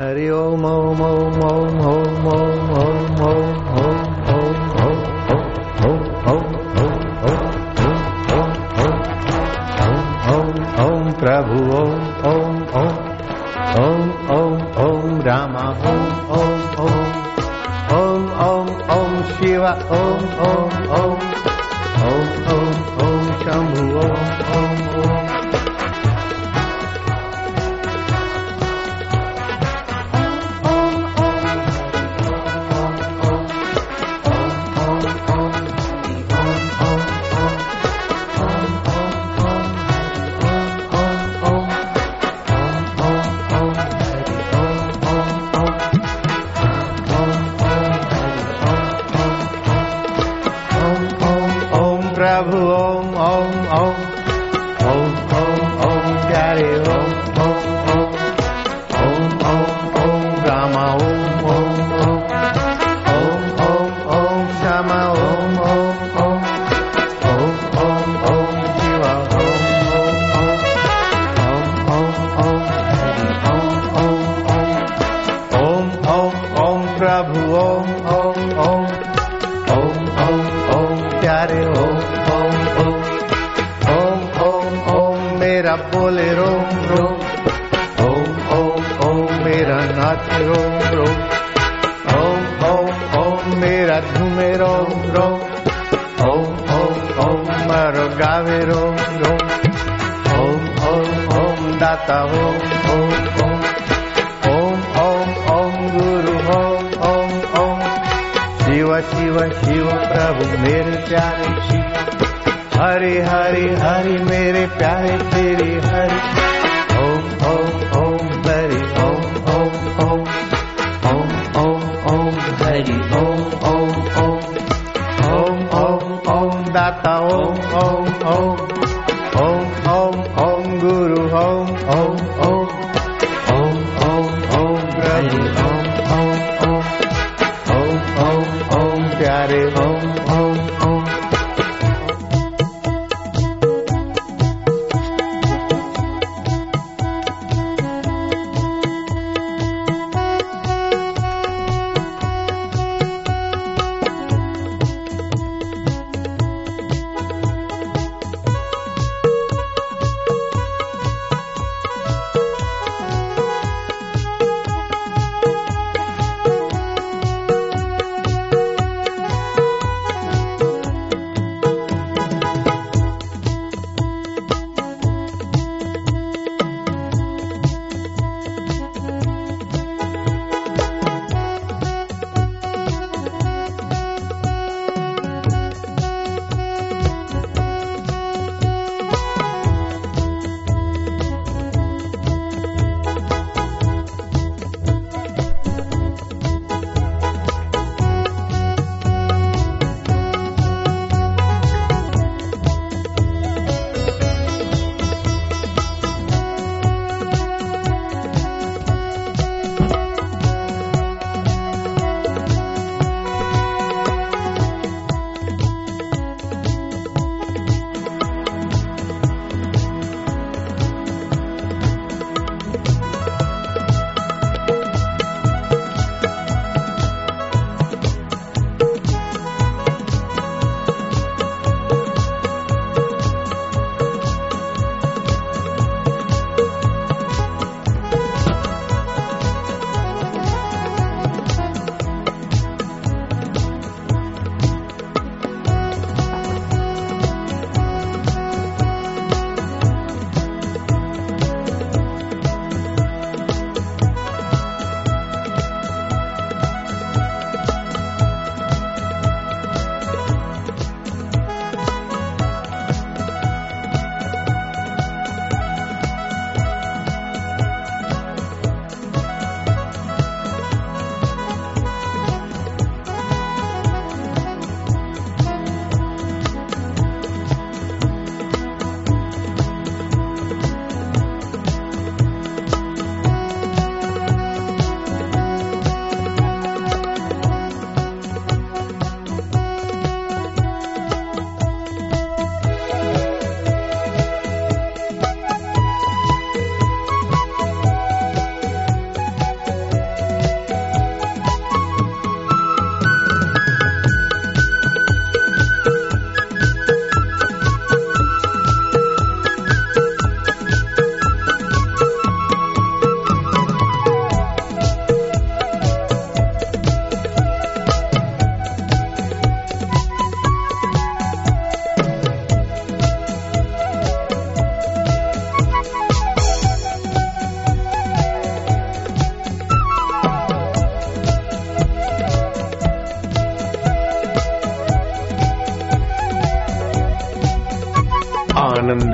हरि ओम ओम ओम ओम ओम ओम ओम ओम ओम ओम ओम ओम ओम ओम प्रभु ओम ओम ओम ओम ओम ओम रामा ओम ओम ओम ओम ओम ओम शिव ओम ओम ओम ओम मेरा बोले रोम रोम ओम ओम ओम मेरा नाच रोम रोम ओम ओम ओम मेरा झूमे रोम रोम ओम ओम ओम मारो गावे रोम रोम ओम ओम ओम दाता ओम ओम ओम ओम ओम गुरु ओम ओम ओम शिव शिव शिव प्रभु मेरे प्यारे शिव हरे हरे हरे मेरे प्यारे तेरी हरे। ओम ओम ओम।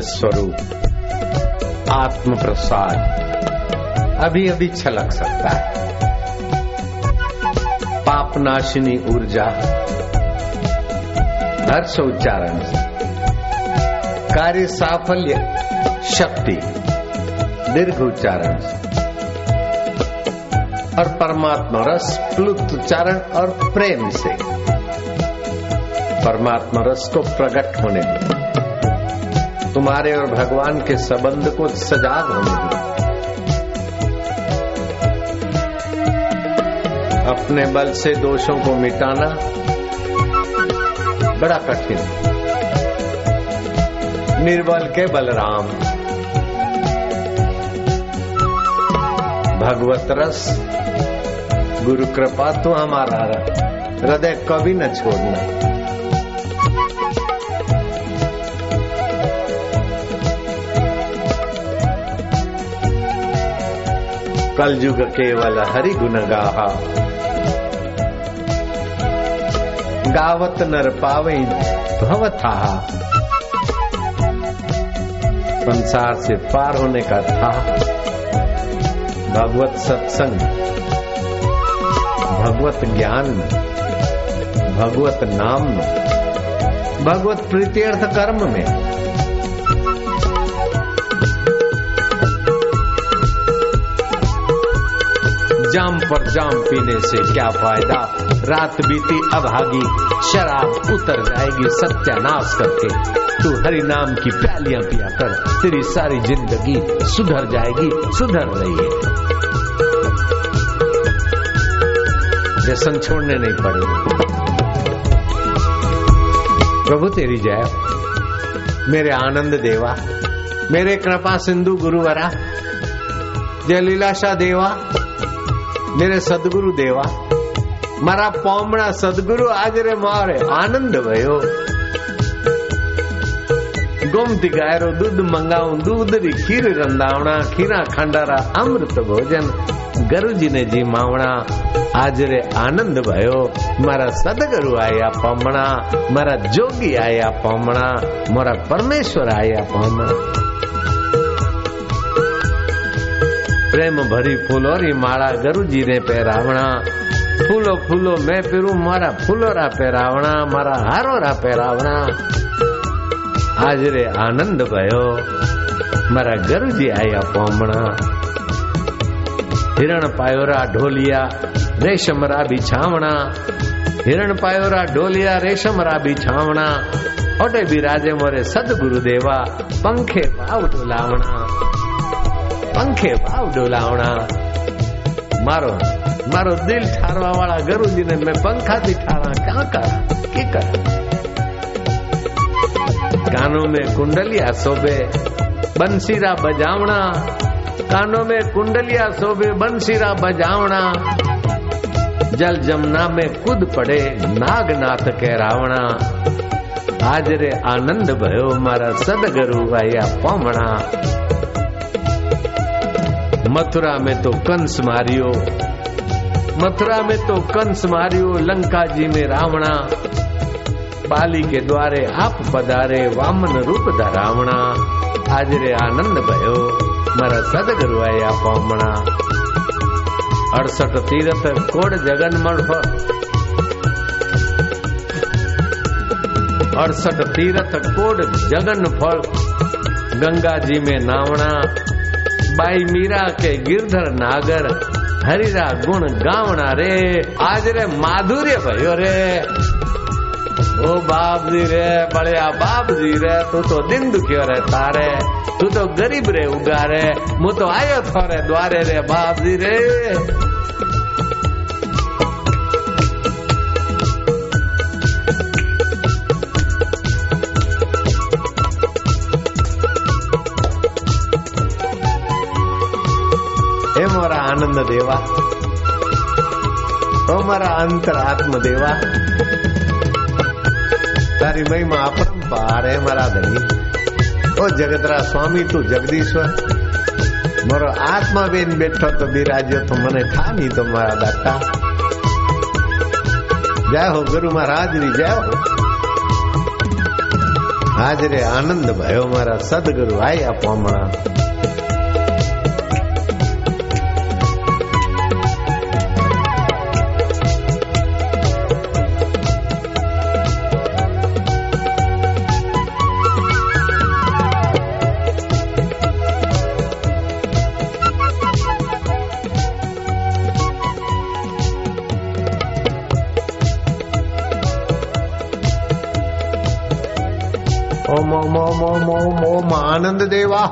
स्वरूप आत्म प्रसाद अभी अभी छलक सकता है। पापनाशिनी ऊर्जा, हर्ष उच्चारण कार्य साफल्य, शक्ति, दीर्घ उच्चारण और परमात्मा रस, प्लुत उच्चारण और प्रेम से। परमात्मा रस को प्रकट होने दो। तुम्हारे और भगवान के संबंध को सजाग होने दो अपने बल से दोषों को मिटाना बड़ा कठिन। निर्बल के बलराम। भगवत रस, गुरु कृपा तो हमारा हृदय कभी न छोड़ना। कलयुग केवल हरि गुण गाहा गावत नर पावे भवथा। संसार से पार होने का था। भगवत सत्संग, भगवत ज्ञान, भगवत नाम, भगवत प्रीत्यर्थ कर्म में। जाम पर जाम पीने से क्या फ़ायदा? रात बीती अभागी शराब उतर जाएगी, सत्यानाश करके। तू हरि नाम की प्यालियाँ पिया कर, तेरी सारी ज़िंदगी सुधर जाएगी, सुधर रही है। व्यसन छोड़ने नहीं पड़ेगा प्रभु, तेरी जय। मेरे आनंद देवा। मेरे कृपा सिंधु गुरुवरा। जय लीलाशा देवा। મેરે સદગુરુ દેવા. મારા પોમણા સદગુરુ આજરે મારે આનંદ ભયો ગોમતી ગાયરો દૂધ મંગાવું દૂધરી ખીર રંધાવણા, ખીરા ખાંડારા અમૃત ભોજન, ગરુજીને જી માવણા. આજરે આનંદ ભયો મારા સદગુરુ આયા પમણા, મારા જોગી આયા પમણા, મારા પરમેશ્વર આયા પમણા. प्रेम भरी फूलों री माला गुरु जी ने पहरावना फूलो फूलो मैं पीरू मारा फूलो रा पहरावना मारा हारो रा पहरावना आज रे आनंद भयो મારા ગરુજી આયા પોમણા. હિરણ પાયોરા ઢોલિયા, રેશમ રા બિછાવણા હિરણ પાયોરા ઢોલિયા, રેશમ રા બિછાવણા ઓટે બિરાજે મોરે સદગુરુ દેવા પંખે પાવ ટોલાવણા પંખે ભાવ ડોલાવણા મારો મારો દિલ ઠારવા વાળા ગરુજીને મેં પંખાથી ઠારા ક્યાં કરા કે કરા कानों में कुंडलिया शोभे बंसीरा बजावना कानों में कुंडलिया शोभे बंसीरा बजावना जल जमुना में कूद पड़े नागनाथ के रावणा हाजरे आनंद भयो मारा सदगुरु आया पमणा मथुरा में तो कंस मारियो। मथुरा में तो कंस मारियो, लंका जी में रावणा। बाली के द्वारे आप पधारे, वामन रूप धरावणा। हाजरे आनंद भयो, मारा सदगुरु आया पामणा अड़सठ तीरथ कोड जगन मठ अड़सठ तीरथ कोड जगन फल गंगा जी में नावणा। बाई मीरा के गिरधर नागर, हरिरा गुण गावना रे। आज रे माधुर्य भयो रे। ओ बाप जी रे बढ़िया बाप जी रे, तू तो दिन दुखियो रे तारे। तू तो गरीब रे उगा रे। मु तो आयो थो रे द्वारे रे बाप जी रे। મારા આનંદ દેવા ઓ મારા અંતર આત્મ દેવા તારી મહિમા અપરંપાર હે મારા ધણી ઓ જગતરા સ્વામી તું જગદીશ્વર મારો આત્મા બેન બેઠો તો બિરાજ્યો તો મને થા નહીં તો મારા દાતા જય હો ગુરુ મહારાજ ની જય હો હાજરે આનંદ ભયો મારા સદગુરુ આયા પોમણા देवा